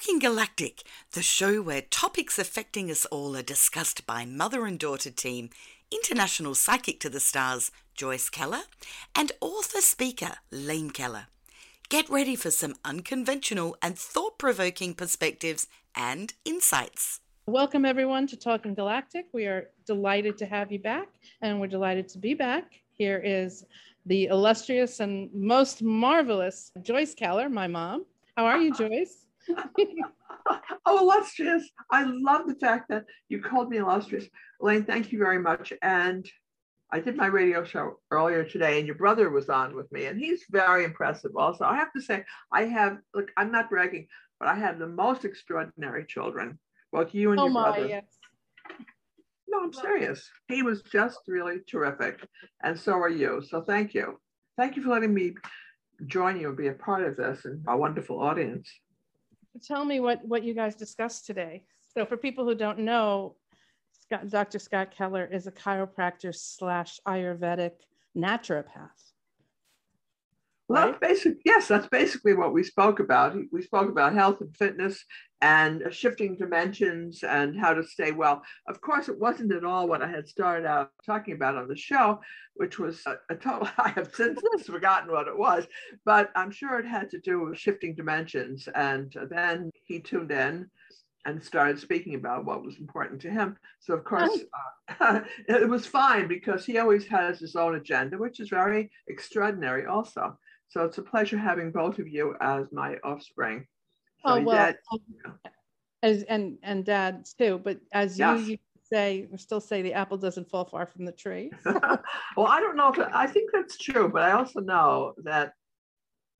Talking Galactic, the show where topics affecting us all are discussed by mother and daughter team, international psychic to the stars, Joyce Keller, and author speaker, Lane Keller. Get ready for some unconventional and thought provoking perspectives and insights. Welcome, everyone, to Talking Galactic. We are delighted to have you back, and we're delighted to be back. Here is the illustrious and most marvelous Joyce Keller, my mom. How are you, Joyce? oh, illustrious. I love the fact that you called me illustrious. Elaine, thank you very much. And I did my radio show earlier today, and your brother was on with me, and he's very impressive also. I have to say, I have, look, I'm not bragging, but I have the most extraordinary children, both you and oh your my, brother. Yes. No, I'm serious. He was just really terrific, and so are you. So thank you. Thank you for letting me join you and be a part of this and our wonderful audience tell me what, what you guys discussed today. So for people who don't know, Scott, Dr. Scott Keller is a chiropractor slash Ayurvedic naturopath. Well, that's basic, yes, that's basically what we spoke about. We spoke about health and fitness and shifting dimensions and how to stay well. Of course, it wasn't at all what I had started out talking about on the show, which was a, a total, I have since forgotten what it was, but I'm sure it had to do with shifting dimensions. And then he tuned in and started speaking about what was important to him. So, of course, uh, it was fine because he always has his own agenda, which is very extraordinary, also. So it's a pleasure having both of you as my offspring. So oh well, dad, um, as and and dad too. But as yes. you, you say, or still say, the apple doesn't fall far from the tree. well, I don't know if I think that's true, but I also know that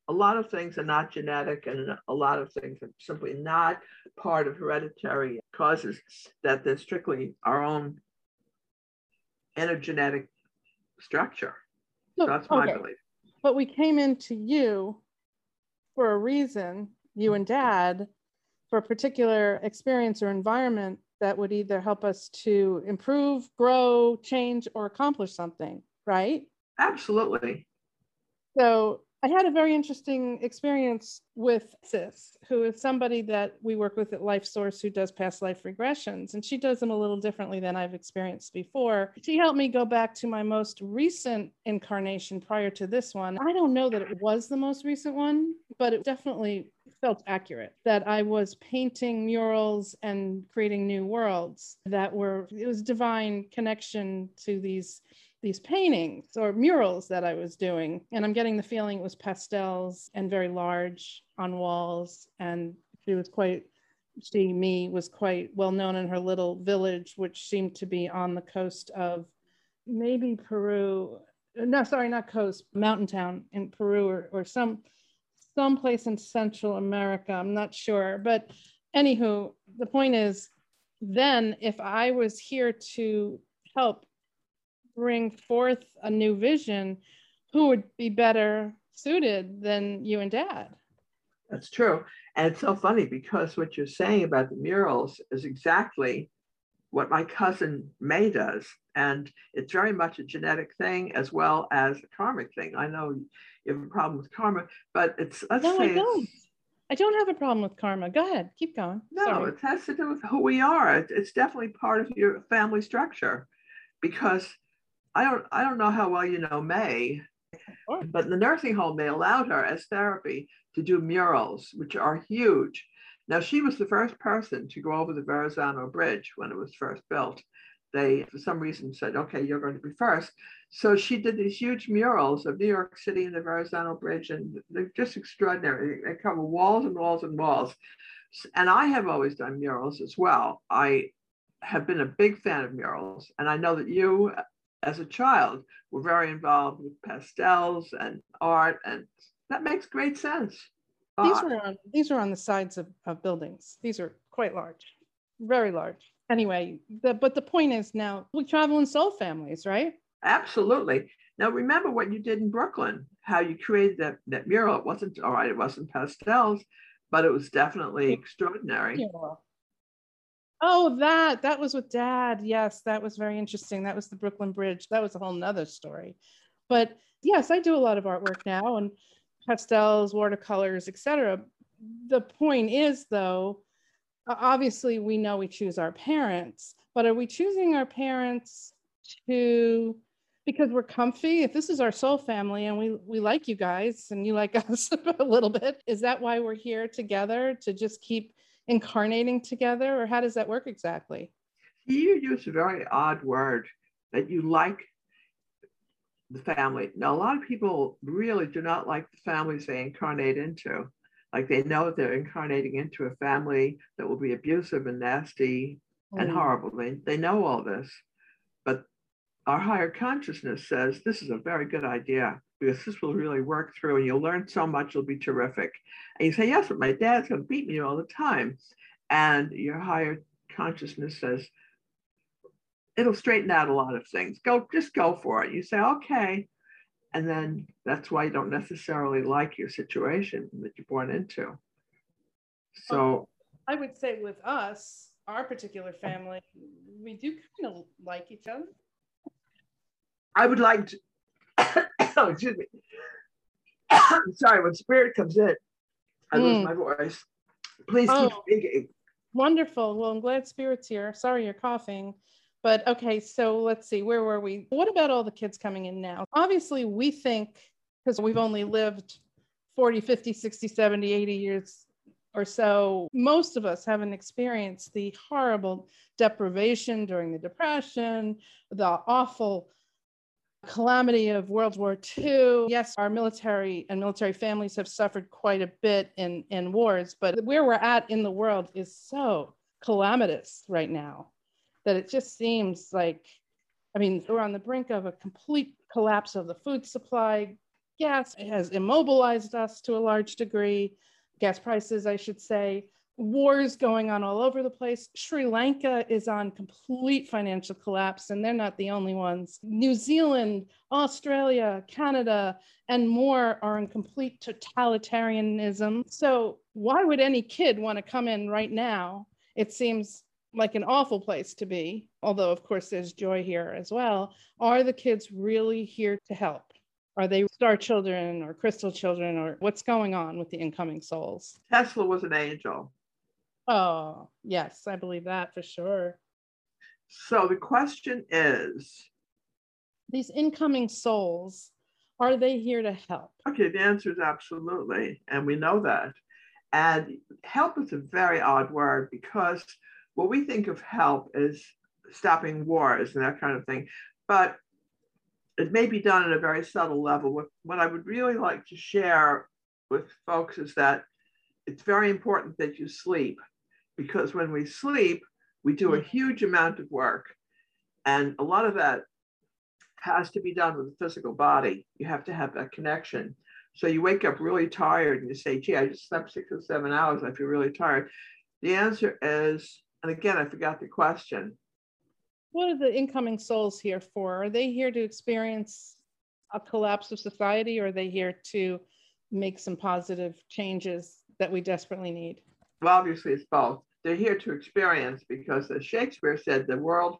a lot of things are not genetic, and a lot of things are simply not part of hereditary causes. That they're strictly our own genetic structure. So that's my okay. belief but we came into you for a reason, you and dad, for a particular experience or environment that would either help us to improve, grow, change, or accomplish something, right? Absolutely. So I had a very interesting experience with Sis, who is somebody that we work with at Life Source who does past life regressions. And she does them a little differently than I've experienced before. She helped me go back to my most recent incarnation prior to this one. I don't know that it was the most recent one, but it definitely felt accurate that I was painting murals and creating new worlds that were, it was divine connection to these these paintings or murals that I was doing. And I'm getting the feeling it was pastels and very large on walls. And she was quite, she, me, was quite well known in her little village, which seemed to be on the coast of maybe Peru. Uh, no, sorry, not coast, mountain town in Peru or, or some someplace in Central America. I'm not sure. But anywho, the point is then if I was here to help bring forth a new vision, who would be better suited than you and dad? That's true. And it's so funny because what you're saying about the murals is exactly what my cousin May does. And it's very much a genetic thing as well as a karmic thing. I know you have a problem with karma, but it's, let's no, say. I don't. I don't have a problem with karma. Go ahead, keep going. No, Sorry. it has to do with who we are. It's definitely part of your family structure because I don't I don't know how well you know May, but in the nursing home they allowed her as therapy to do murals, which are huge. Now she was the first person to go over the Verrazano Bridge when it was first built. They, for some reason, said, "Okay, you're going to be first. So she did these huge murals of New York City and the Verrazano Bridge, and they're just extraordinary. They cover walls and walls and walls. And I have always done murals as well. I have been a big fan of murals, and I know that you as a child we were very involved with pastels and art, and that makes great sense. These uh, were on these are on the sides of, of buildings. These are quite large, very large. Anyway, the, but the point is now we travel in soul families, right? Absolutely. Now remember what you did in Brooklyn, how you created that, that mural. It wasn't all right, it wasn't pastels, but it was definitely extraordinary. Yeah. Oh, that that was with dad. Yes, that was very interesting. That was the Brooklyn Bridge. That was a whole nother story. But yes, I do a lot of artwork now and pastels, watercolors, etc. the point is, though, obviously we know we choose our parents, but are we choosing our parents to because we're comfy if this is our soul family and we we like you guys and you like us a little bit is that why we're here together to just keep incarnating together or how does that work exactly? You use a very odd word that you like the family. Now a lot of people really do not like the families they incarnate into. Like they know they're incarnating into a family that will be abusive and nasty mm. and horrible. They, they know all this. But our higher consciousness says this is a very good idea because this will really work through and you'll learn so much, it'll be terrific. And you say, yes, but my dad's going to beat me all the time. And your higher consciousness says, it'll straighten out a lot of things. Go, just go for it. You say, okay. And then that's why you don't necessarily like your situation that you're born into. So I would say with us, our particular family, we do kind of like each other. I would like to, excuse me. sorry, when spirit comes in, I mm. lose my voice. Please oh, keep speaking. Wonderful. Well, I'm glad spirit's here. Sorry you're coughing. But okay, so let's see, where were we? What about all the kids coming in now? Obviously, we think because we've only lived 40, 50, 60, 70, 80 years or so, most of us haven't experienced the horrible deprivation during the Depression, the awful calamity of World War II. Yes, our military and military families have suffered quite a bit in, in wars, but where we're at in the world is so calamitous right now that it just seems like, I mean, we're on the brink of a complete collapse of the food supply. Gas has immobilized us to a large degree, gas prices, I should say wars going on all over the place. Sri Lanka is on complete financial collapse, and they're not the only ones. New Zealand, Australia, Canada, and more are in complete totalitarianism. So, why would any kid want to come in right now? It seems like an awful place to be, although, of course, there's joy here as well. Are the kids really here to help? Are they star children or crystal children, or what's going on with the incoming souls? Tesla was an angel. Oh, yes, I believe that for sure. So the question is these incoming souls, are they here to help? Okay, the answer is absolutely. And we know that. And help is a very odd word because what we think of help is stopping wars and that kind of thing. But it may be done at a very subtle level. What, what I would really like to share with folks is that it's very important that you sleep because when we sleep, we do a mm. huge amount of work. And a lot of that has to be done with the physical body. You have to have that connection. So you wake up really tired and you say, gee, I just slept six or seven hours. I feel really tired. The answer is, and again, I forgot the question. What are the incoming souls here for? Are they here to experience a collapse of society or are they here to make some positive changes that we desperately need? Well, obviously, it's both they're here to experience because, as Shakespeare said, the world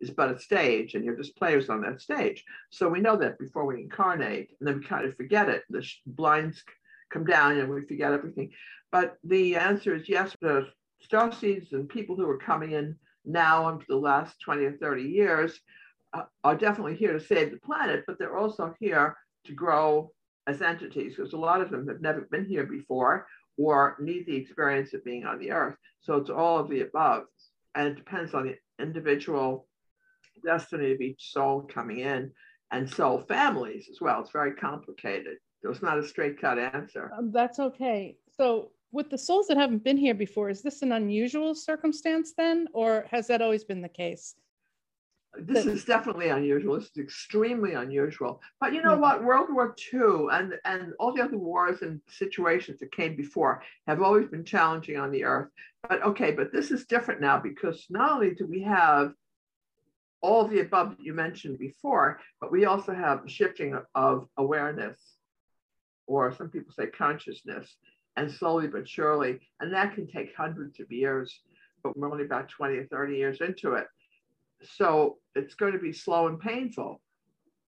is but a stage and you're just players on that stage. So we know that before we incarnate, and then we kind of forget it. The blinds come down and we forget everything. But the answer is yes, the star seeds and people who are coming in now and for the last 20 or 30 years uh, are definitely here to save the planet, but they're also here to grow as entities because a lot of them have never been here before or need the experience of being on the earth. So it's all of the above. And it depends on the individual destiny of each soul coming in and soul families as well. It's very complicated. There's not a straight cut answer. Um, that's okay. So, with the souls that haven't been here before, is this an unusual circumstance then, or has that always been the case? This is definitely unusual. This is extremely unusual. But you know what? World War II and, and all the other wars and situations that came before have always been challenging on the earth. But okay, but this is different now because not only do we have all the above that you mentioned before, but we also have the shifting of awareness, or some people say consciousness, and slowly but surely, and that can take hundreds of years, but we're only about 20 or 30 years into it so it's going to be slow and painful.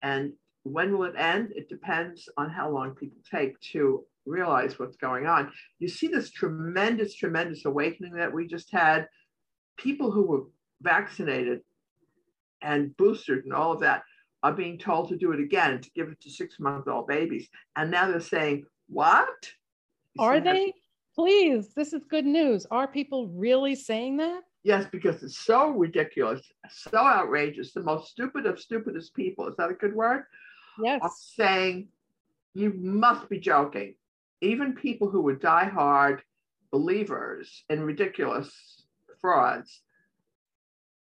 And when will it end? It depends on how long people take to realize what's going on. You see this tremendous, tremendous awakening that we just had. People who were vaccinated and boosted and all of that are being told to do it again to give it to six month old babies. And now they're saying, What? Are they? Please, this is good news. Are people really saying that? Yes, because it's so ridiculous, so outrageous. The most stupid of stupidest people, is that a good word? Yes. Are saying, You must be joking. Even people who were diehard believers in ridiculous frauds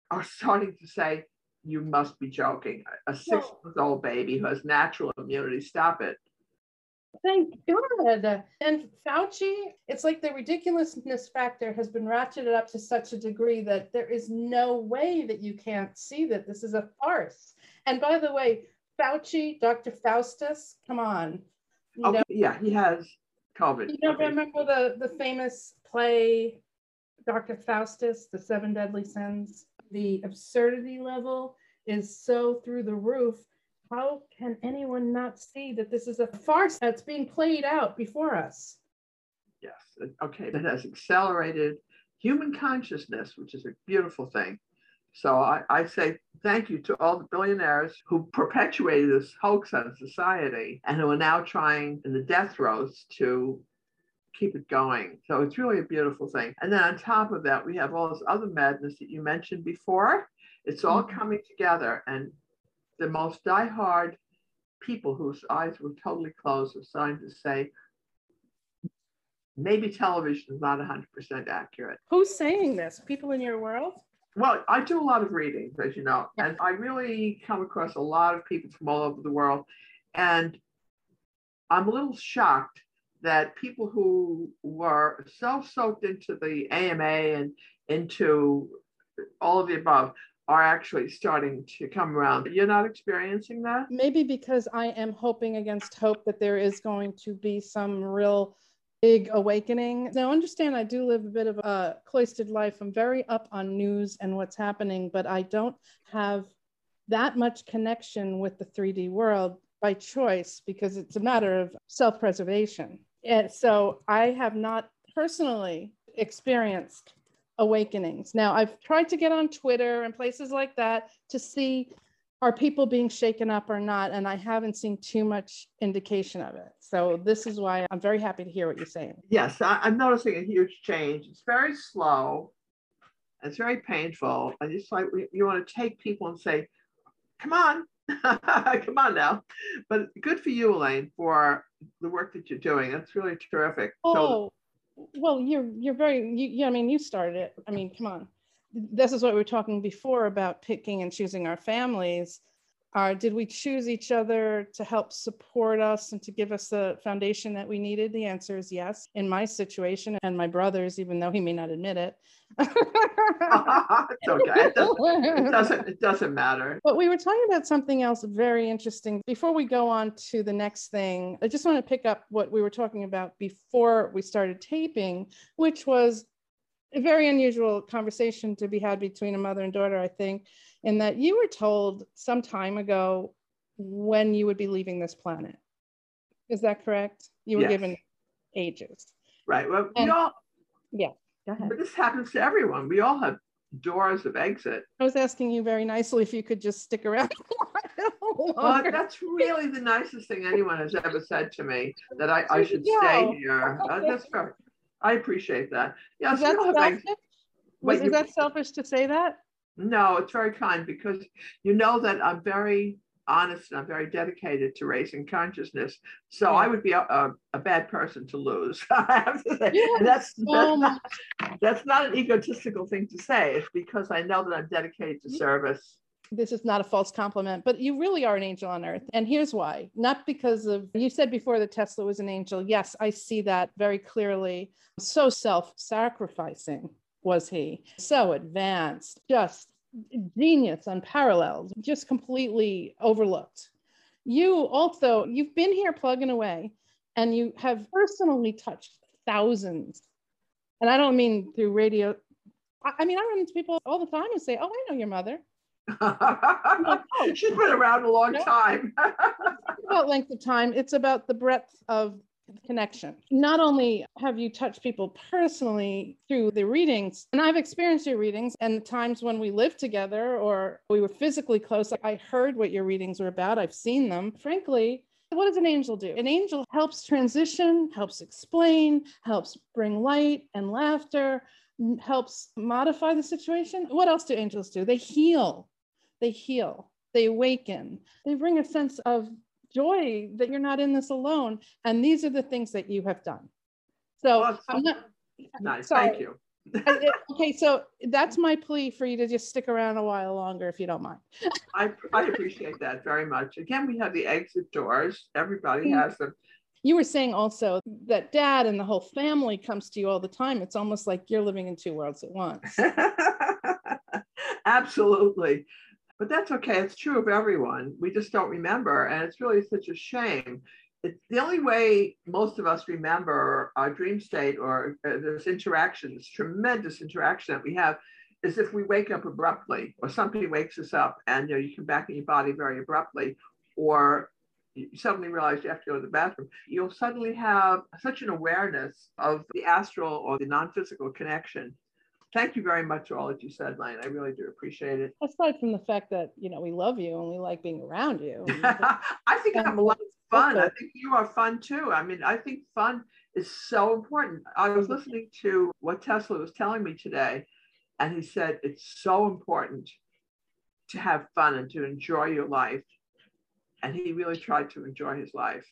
are starting to say, you must be joking. A six month old baby who has natural immunity, stop it. Thank God. And Fauci, it's like the ridiculousness factor has been ratcheted up to such a degree that there is no way that you can't see that this is a farce. And by the way, Fauci, Dr. Faustus, come on. You oh, know, yeah, he has COVID. You know, okay. remember the, the famous play, Dr. Faustus, The Seven Deadly Sins? the absurdity level is so through the roof. How can anyone not see that this is a farce that's being played out before us? Yes. Okay. That has accelerated human consciousness, which is a beautiful thing. So I, I, say thank you to all the billionaires who perpetuated this hoax on society and who are now trying in the death throes to keep it going. So it's really a beautiful thing. And then on top of that, we have all this other madness that you mentioned before. It's all mm-hmm. coming together. And the most diehard people whose eyes were totally closed are starting to say, maybe television is not 100% accurate. Who's saying this? People in your world? Well, I do a lot of readings, as you know, yeah. and I really come across a lot of people from all over the world. And I'm a little shocked that people who were so soaked into the AMA and into all of the above are actually starting to come around. You're not experiencing that? Maybe because I am hoping against hope that there is going to be some real big awakening. Now, understand I do live a bit of a cloistered life. I'm very up on news and what's happening, but I don't have that much connection with the 3D world by choice because it's a matter of self preservation. And so I have not personally experienced awakenings. Now, I've tried to get on Twitter and places like that to see are people being shaken up or not, and I haven't seen too much indication of it. So this is why I'm very happy to hear what you're saying. Yes, I, am noticing a huge change. It's very slow. It's very painful. And it's like you want to take people and say, "Come on, come on now." But good for you, Elaine, for the work that you're doing. That's really terrific. Oh, so, well, you're you're very. You, yeah, I mean, you started it. I mean, come on. This is what we were talking before about picking and choosing our families. Uh, did we choose each other to help support us and to give us the foundation that we needed? The answer is yes. In my situation and my brother's, even though he may not admit it. it's okay. It doesn't, it doesn't, it doesn't matter. But we were talking about something else very interesting. Before we go on to the next thing, I just want to pick up what we were talking about before we started taping, which was a very unusual conversation to be had between a mother and daughter, I think in that you were told some time ago when you would be leaving this planet. Is that correct? You were yes. given ages. Right. Well, and, we all. Yeah. Go ahead. But this happens to everyone. We all have doors of exit. I was asking you very nicely if you could just stick around. well, that's really the nicest thing anyone has ever said to me that I, I should stay here. Uh, that's fair. I appreciate that. Yeah, is that selfish? Was, is that selfish to say that? No, it's very kind because you know that I'm very honest and I'm very dedicated to raising consciousness. So yeah. I would be a, a, a, bad person to lose. I have to say. That's, oh that's, not, that's not an egotistical thing to say. It's because I know that I'm dedicated to mm-hmm. service. This is not a false compliment, but you really are an angel on earth. And here's why not because of, you said before that Tesla was an angel. Yes, I see that very clearly. So self sacrificing was he. So advanced, just genius unparalleled, just completely overlooked. You also, you've been here plugging away and you have personally touched thousands. And I don't mean through radio. I mean, I run into people all the time and say, Oh, I know your mother. like, oh. She's been around a long time. about length of time. It's about the breadth of connection. Not only have you touched people personally through the readings, and I've experienced your readings and the times when we lived together or we were physically close. I heard what your readings were about, I've seen them. Frankly, what does an angel do? An angel helps transition, helps explain, helps bring light and laughter, helps modify the situation. What else do angels do? They heal. They heal. They awaken. They bring a sense of joy that you're not in this alone. And these are the things that you have done. So Well, I'm not. Nice, sorry. thank you. okay, so that's my plea for you to just stick around a while longer if you don't mind. I, I appreciate that very much. Again, we have the exit doors. Everybody Mm. has them. You were saying also that dad and the whole family comes to you all the time. It's almost like you're living in two worlds at once. Absolutely. But that's okay. It's true of everyone. We just don't remember. And it's really such a shame. It's the only way most of us remember our dream state or uh, this interaction, this tremendous interaction that we have, is if we wake up abruptly or somebody wakes us up and you, know, you come back in your body very abruptly or you suddenly realize you have to go to the bathroom, you'll suddenly have such an awareness of the astral or the non-physical connection thank you very much for all that you said, Lane. I really do appreciate it. Aside from the fact that you know we love you and we like being around you. I think I'm a lot of fun. I think you are fun too. I mean, I think fun is so important. I was listening to what Tesla was telling me today, and he said it's so important to have fun and to enjoy your life. And he really tried to enjoy his life.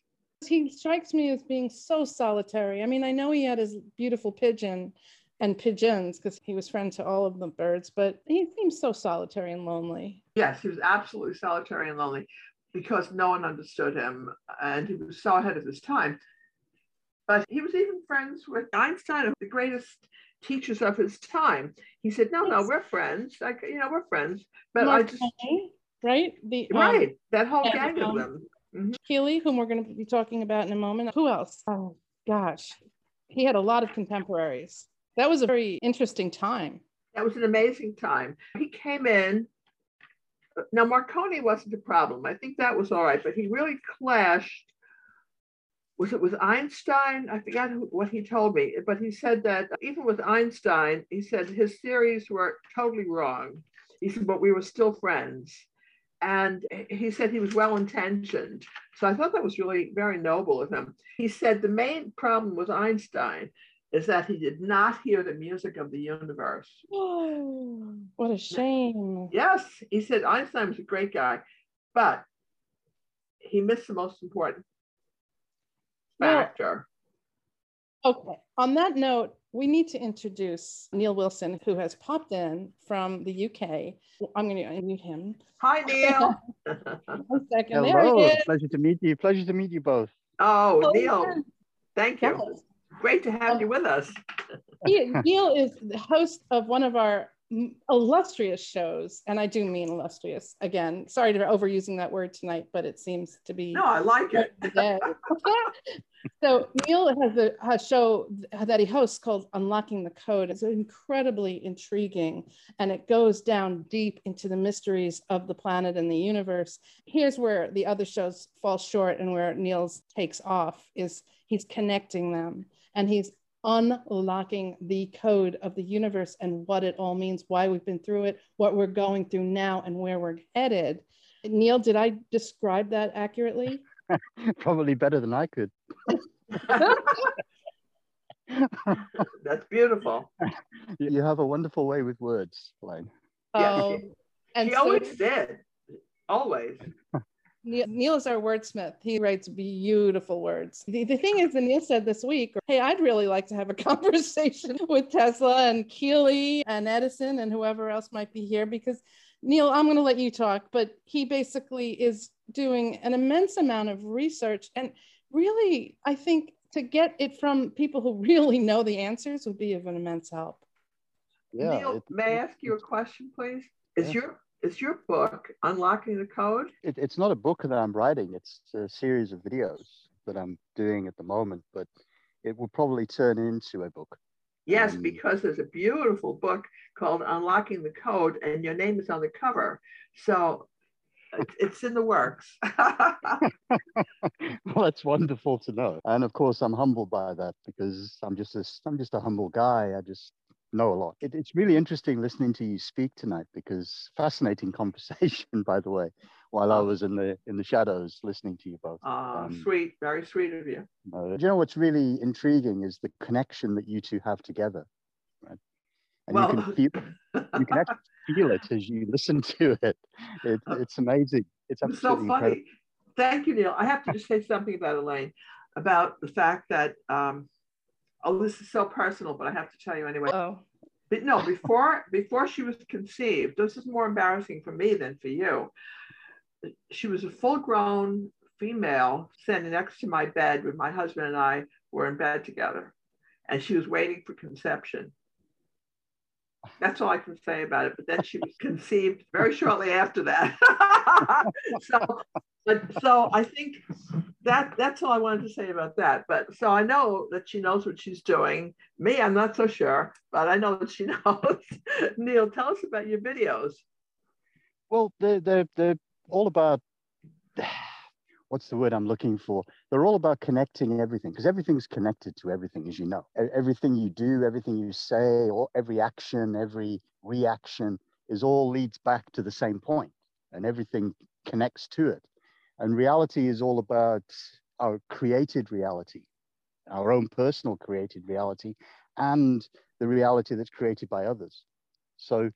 He strikes me as being so solitary. I mean, I know he had his beautiful pigeon and pigeons because he was friend to all of the birds, but he seems so solitary and lonely. Yes, he was absolutely solitary and lonely because no one understood him and he was so ahead of his time. But he was even friends with Einstein, of the greatest teachers of his time. He said, "No, no, we're friends. Like you know, we're friends." But Mark I just right, the um, right that whole gang um, of them. Mhm. Keeley, whom we're going to be talking about in a moment. Who else? Oh gosh, he had a lot of contemporaries. That was a very interesting time. That was an amazing time. He came in. Now Marconi wasn't a problem. I think that was all right, but he really clashed. Was it with Einstein? I forgot who, what he told me, but he said that even with Einstein, he said his theories were totally wrong. He said, but we were still friends. And he said he was well intentioned. So I thought that was really very noble of him. He said the main problem with Einstein is that he did not hear the music of the universe. Oh, what a shame. Yes, he said Einstein was a great guy, but he missed the most important Well- factor. Okay. On that note, we need to introduce Neil Wilson, who has popped in from the UK. I'm going to unmute him. Hi, Neil. One second. There Hello, he is. pleasure to meet you. Pleasure to meet you both. oh, Oh, Neil, yeah. thank you. Yes. Great to have you with us. Neil is the host of one of our illustrious shows, and I do mean illustrious. Again, sorry to overusing that word tonight, but it seems to be No, I like it. so Neil has a, a show that he hosts called Unlocking the Code. It's incredibly intriguing, and it goes down deep into the mysteries of the planet and the universe. Here's where the other shows fall short, and where Neil's takes off is he's connecting them, and he's unlocking the code of the universe and what it all means, why we've been through it, what we're going through now, and where we're headed. Neil, did I describe that accurately? Probably better than I could. That's beautiful. You you have a wonderful way with words, Elaine. Yeah, Um, she- and She so always did. Always. Neil, Neil is our wordsmith. He writes beautiful words. The, the thing is, that Neil said this week, hey, I'd really like to have a conversation with Tesla and Keeley and Edison and whoever else might be here because Neil, I'm going to let you talk, but he basically is doing an immense amount of research. And really, I think to get it from people who really know the answers would be of an immense help. Yeah. Neil, it- may I ask you a question, please? Is Yeah. your is your book Unlocking the Code? it, it's not a book that I'm writing. It's a series of videos that I'm doing at the moment, but it will probably turn into a book. Yes, Um, because there's a beautiful book called Unlocking the Code, and your name is on the cover. So it- it's in the works. well, that's wonderful to know. And of course, I'm humbled by that because I'm just a, I'm just a humble guy. I just know a lot. It, it's really interesting listening to you speak tonight because fascinating conversation, by the way, while I oh. was in the in the shadows listening to you both. Ah, um, sweet, very sweet of you. Uh, you know what's really intriguing is the connection that you two have together, right? And well, you can feel you can actually feel it as you listen to it. it it's amazing. It's absolutely so funny. Incredible. Thank you, Neil. I have to just say something about Elaine, about the fact that um, oh, this is so personal, but I have to tell you anyway. Oh. But no, before before she was conceived, this is more embarrassing for me than for you. She was a full-grown female standing next to my bed when my husband and I were in bed together, and she was waiting for conception. That's all I can say about it. But then she was conceived very shortly after that. so, but so I think that that's all I wanted to say about that. But so I know that she knows what she's doing. Me, I'm not so sure, but I know that she knows. Neil, tell us about your videos. Well, they're they're they're all about what's the word I'm looking for? They're all about connecting everything because everything's connected to everything, as you know. Everything you do, everything you say, or every action, every reaction is all leads back to the same point and everything connects to it. And reality is all about our created reality, our own personal created reality, and the reality that's created by others. So,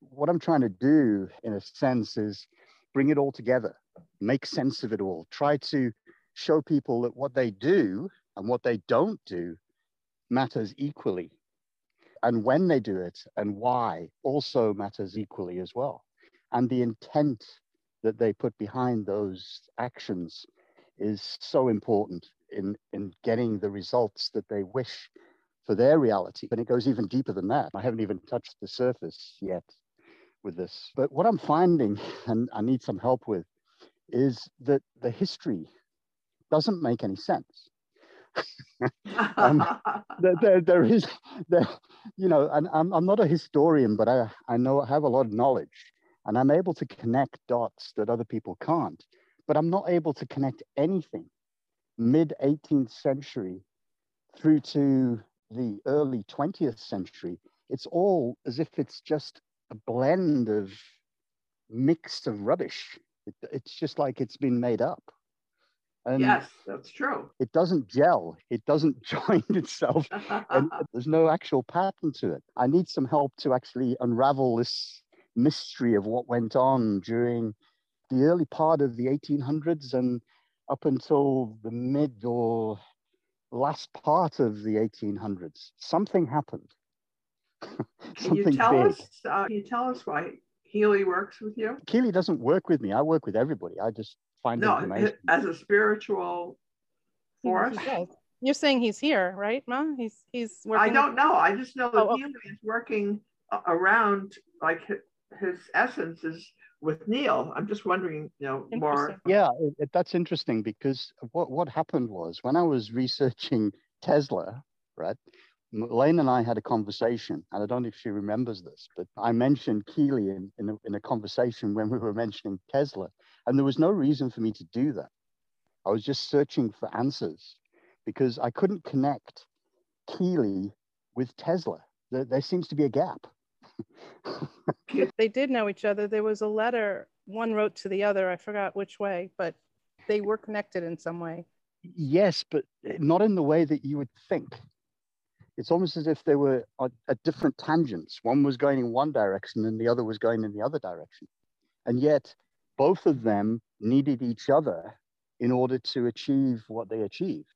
what I'm trying to do, in a sense, is bring it all together make sense of it all, try to show people that what they do and what they don't do matters equally. And when they do it and why also matters equally as well. And the intent that they put behind those actions is so important in, in getting the results that they wish for their reality. And it goes even deeper than that. I haven't even touched the surface yet with this. But what I'm finding, and I need some help with, is that the history doesn't make any sense. um, there, there, there is, there, you know, and I'm, I'm not a historian, but I, I know I have a lot of knowledge and I'm able to connect dots that other people can't. But I'm not able to connect anything mid 18th century through to the early 20th century. It's all as if it's just a blend of mix of rubbish. It, it's just like it's been made up. And yes, that's true. It doesn't gel. It doesn't join itself. and there's no actual pattern to it. I need some help to actually unravel this mystery of what went on during the early part of the 1800s and up until the mid or last part of the 1800s. Something happened. Can you tell big. us? Uh, can you tell us why Keely works with you? Keely doesn't work with me. I work with everybody. I just find no, information. as a spiritual force. You're saying he's here, right, Ma? He's he's working. I don't know. I just know that oh, Keely is working around like his essence is with Neil. I'm just wondering, you know, more. Yeah, it, that's interesting because what what happened was when I was researching Tesla, right? Elaine and I had a conversation, and I don't know if she remembers this, but I mentioned Keely in, in, a, in a conversation when we were mentioning Tesla, and there was no reason for me to do that. I was just searching for answers because I couldn't connect Keely with Tesla. There, there seems to be a gap. they did know each other. There was a letter one wrote to the other. I forgot which way, but they were connected in some way. Yes, but not in the way that you would think it's almost as if they were at different tangents. One was going in one direction and the other was going in the other direction. And yet, both of them needed each other in order to achieve what they achieved,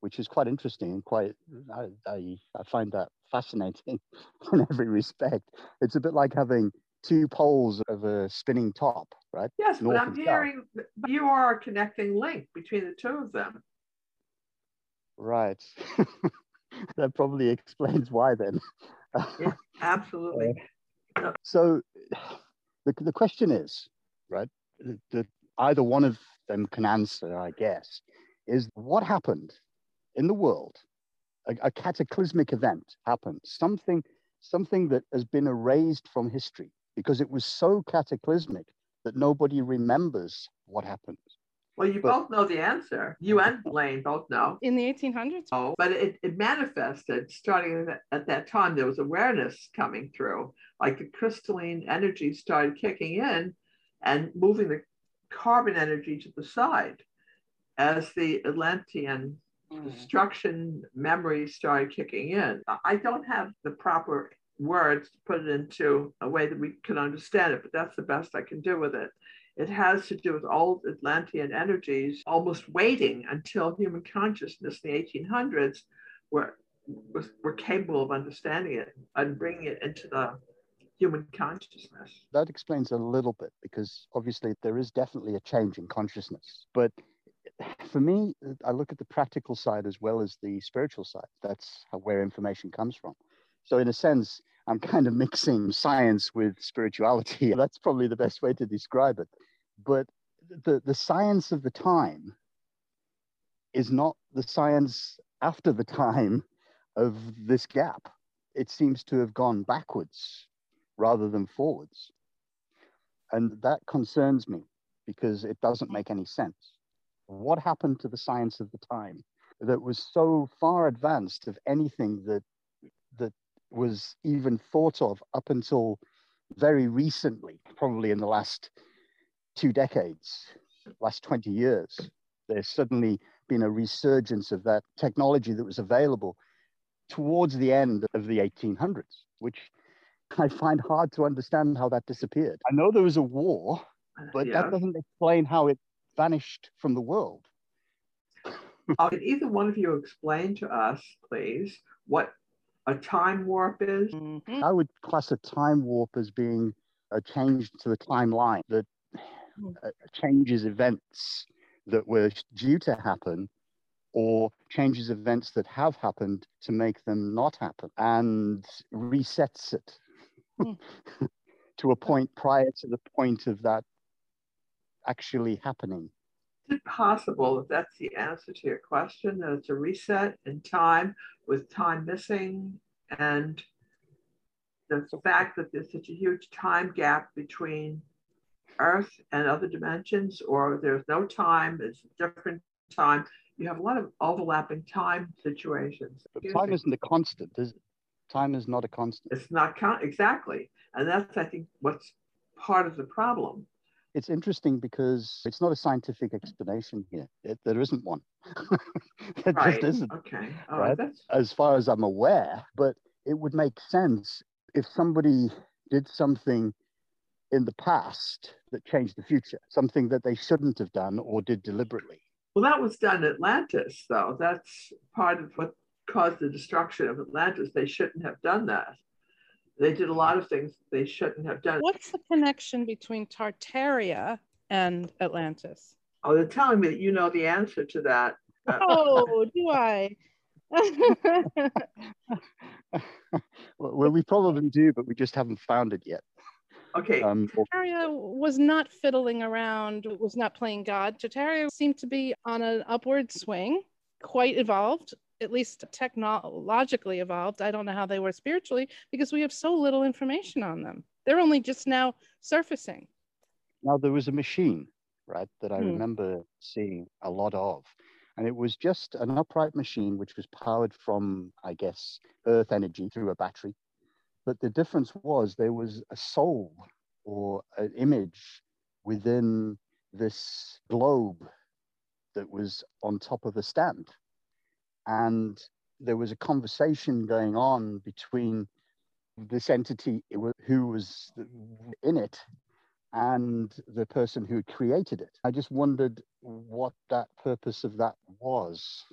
which is quite interesting and quite, I, I, I find that fascinating in every respect. It's a bit like having two poles of a spinning top, right? Yes, North but I'm hearing you are a connecting link between the two of them. Right. that probably explains why then. yeah, absolutely. Uh, so the, the question is, right, that either one of them can answer, I guess, is what happened in the world? A, a cataclysmic event happened, something, something that has been erased from history because it was so cataclysmic that nobody remembers what happened. Well, you but, both know the answer. You and Elaine both know. In the 1800s? Oh, but it, it manifested starting at that time. There was awareness coming through, like the crystalline energy started kicking in and moving the carbon energy to the side as the Atlantean. Mm-hmm. destruction memory started kicking in. I don't have the proper words to put it into a way that we can understand it, but that's the best I can do with it. It has to do with old Atlantean energies almost waiting until human consciousness in the 1800s were, was, were capable of understanding it and bringing it into the human consciousness. That explains a little bit because obviously there is definitely a change in consciousness. But for me, I look at the practical side as well as the spiritual side. That's where information comes from. So, in a sense, I'm kind of mixing science with spirituality. That's probably the best way to describe it. But the, the science of the time is not the science after the time of this gap. It seems to have gone backwards rather than forwards. And that concerns me because it doesn't make any sense. What happened to the science of the time that was so far advanced of anything that that was even thought of up until very recently, probably in the last two decades, last 20 years, there's suddenly been a resurgence of that technology that was available towards the end of the 1800s, which I find hard to understand how that disappeared. I know there was a war, but yeah. that doesn't explain how it vanished from the world. uh, can either one of you explain to us, please, what a time warp is? Mm-hmm. I would class a time warp as being a change to the timeline that hmm. uh, changes events that were due to happen or changes events that have happened to make them not happen and resets it hmm. to a point prior to the point of that actually happening. Is it possible that that's the answer to your question, that it's a reset in time with time missing and the fact that there's such a huge time gap between Earth and other dimensions, or there's no time, it's a different time. You have a lot of overlapping time situations. But time isn't a constant, is it? Time is not a constant. It's not con- exactly, and that's I think what's part of the problem. It's interesting because it's not a scientific explanation here. It, there isn't one. it right. just isn't. Okay. Oh, right? As far as I'm aware, but it would make sense if somebody did something in the past that changed the future, something that they shouldn't have done or did deliberately. Well, that was done in Atlantis, though. That's part of what caused the destruction of Atlantis. They shouldn't have done that. They did a lot of things they shouldn't have done. What's the connection between Tartaria and Atlantis? Oh, they're telling me that you know the answer to that. Oh, do I? well, we probably do, but we just haven't found it yet. Okay. Um, Tartaria was not fiddling around, was not playing God. Tartaria seemed to be on an upward swing, quite evolved, at least technologically evolved. I don't know how they were spiritually because we have so little information on them. They're only just now surfacing. Now, there was a machine, right, that I hmm. remember seeing a lot of. And it was just an upright machine which was powered from, I guess, earth energy through a battery. But the difference was there was a soul or an image within this globe that was on top of a stand. And there was a conversation going on between this entity who was in it and the person who created it. I just wondered what that purpose of that was,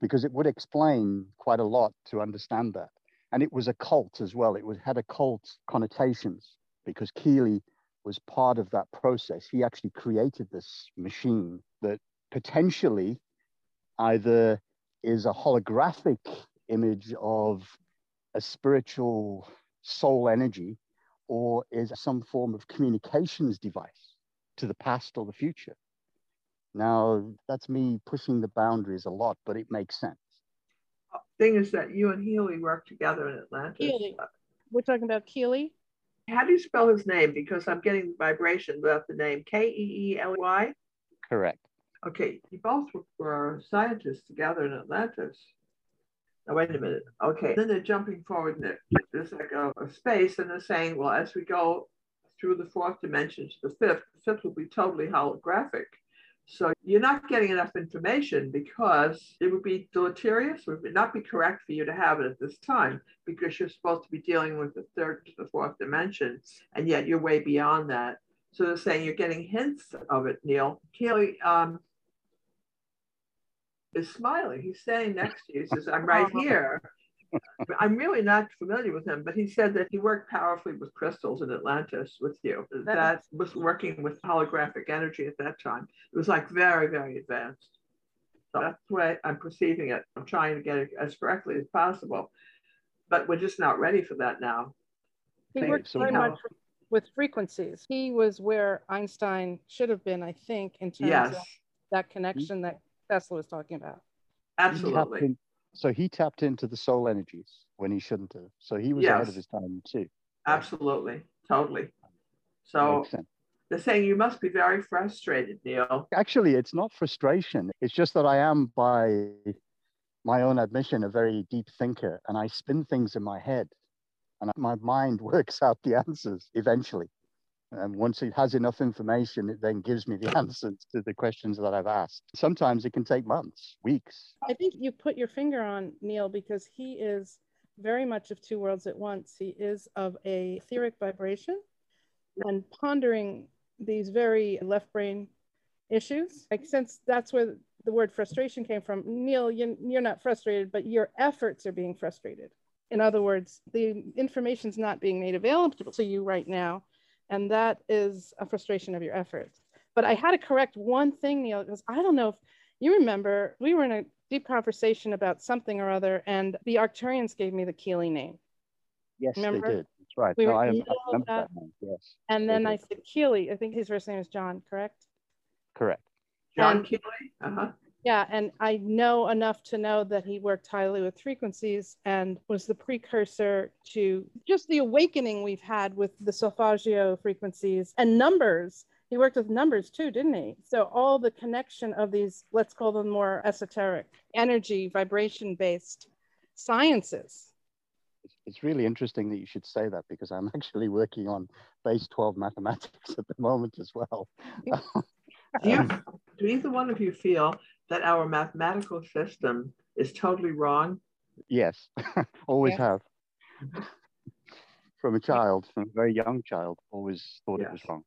because it would explain quite a lot to understand that and it was a cult as well. It was had occult connotations because Keely was part of that process. He actually created this machine that potentially either is a holographic image of a spiritual soul energy or is some form of communications device to the past or the future. Now, that's me pushing the boundaries a lot, but it makes sense thing is that you and Keely work together in Atlantis. Keely. We're talking about Keely. How do you spell his name? Because I'm getting vibration without the name. K E E L Y. Correct. Okay, you both were scientists together in Atlantis. Now, wait a minute. Okay, then they're jumping forward and there's like a, space, and they're saying, well, as we go through the fourth dimension to the fifth, the fifth will be totally holographic. So you're not getting enough information because it would be deleterious, would not be correct for you to have it at this time because you're supposed to be dealing with the third to the fourth dimension, and yet you're way beyond that. So they're saying you're getting hints of it, Neil. Keely um, is smiling. He's standing next to you. He says, I'm right here. I'm really not familiar with him, but he said that he worked powerfully with crystals in Atlantis with you. That was working with holographic energy at that time. It was like very, very advanced. So that's the way I'm perceiving it. I'm trying to get it as correctly as possible, but we're just not ready for that now. He worked very much with frequencies. He was where Einstein should have been, I think, in terms yes. of that connection that Tesla was talking about. Absolutely so he tapped into the soul energies when he shouldn't have. So he was yes. ahead of his time too. Absolutely, totally. So they're saying you must be very frustrated, Neil. Actually, it's not frustration. It's just that I am, by my own admission, a very deep thinker, and I spin things in my head, and my mind works out the answers eventually. And once it has enough information, it then gives me the answers to the questions that I've asked. Sometimes it can take months, weeks. I think you put your finger on Neil because he is very much of two worlds at once. He is of a etheric vibration and pondering these very left brain issues. Like since that's where the word frustration came from, Neil, you're not frustrated, but your efforts are being frustrated. In other words, the information's not being made available to you right now and that is a frustration of your efforts. But I had to correct one thing, Neil, because I don't know if you remember, we were in a deep conversation about something or other, and the Arcturians gave me the Keely name. Yes, remember? they did. That's right. We no, I, I remember that. that name. Yes. And then I said Keely. I think his first name is John, correct? Correct. John and, Keely. Uh-huh. Yeah, and I know enough to know that he worked highly with frequencies and was the precursor to just the awakening we've had with the solfeggio frequencies and numbers. He worked with numbers too, didn't he? So all the connection of these, let's call them more esoteric, energy, vibration based sciences. It's really interesting that you should say that because I'm actually working on base 12 mathematics at the moment as well. do, you, do either one of you feel that our mathematical system is totally wrong? Yes, always have. From a child, from a very young child, always thought yes. it was wrong.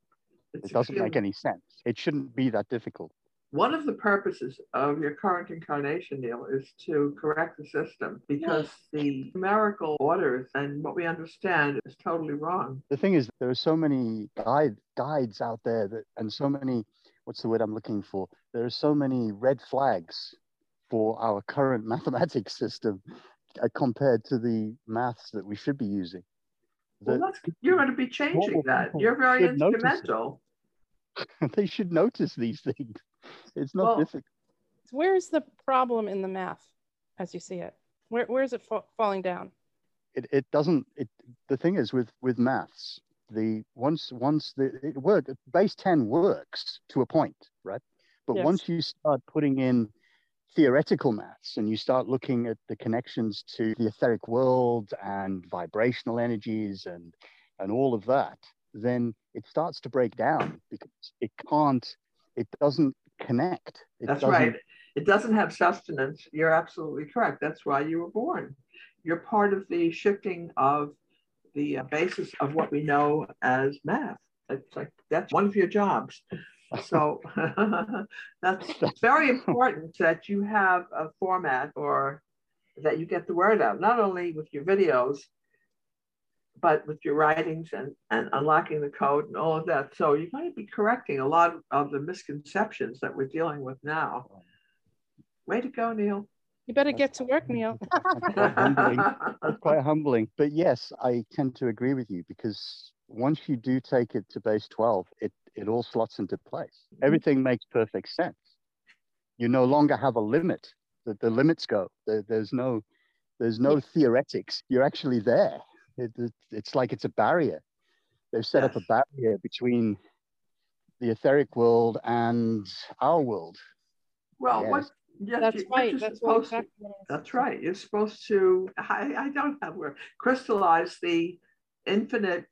It's it doesn't make any sense. It shouldn't be that difficult. One of the purposes of your current incarnation, Neil, is to correct the system because the numerical orders and what we understand is totally wrong. The thing is, there are so many guide, guides out there that, and so many what's the word I'm looking for? There are so many red flags for our current mathematics system uh, compared to the maths that we should be using. Well, you're going to be changing that. You're very instrumental. they should notice these things. It's not well, difficult. Where's the problem in the math as you see it? Where, where is it fa- falling down? It, it doesn't, it, the thing is with, with maths, the once once the it work base 10 works to a point right? But yes. once you start putting in theoretical maths and you start looking at the connections to the etheric world and vibrational energies and and all of that then it starts to break down because it can't it doesn't connect. It that's right. It doesn't have sustenance you're absolutely correct. That's why you were born. You're part of the shifting of the uh, basis of what we know as math. It's like that's one of your jobs. So that's very important that you have a format or that you get the word out, not only with your videos, but with your writings and, and unlocking the code and all of that. So going to be correcting a lot of the misconceptions that we're dealing with now. Way to go, Neil. You better get to work, Neil. it's quite humbling. But yes, I tend to agree with you because once you do take it to base 12, it, it all slots into place. Mm-hmm. Everything makes perfect sense. You no longer have a limit. The, the limits go. There, there's no there's no theoretics. You're actually there. It, it, it's like it's a barrier. They've set yes. up a barrier between the etheric world and our world. Well, yes. what Yes, that's right. That's, to, that's right. You're supposed to, I, I don't have word, crystallize the infinite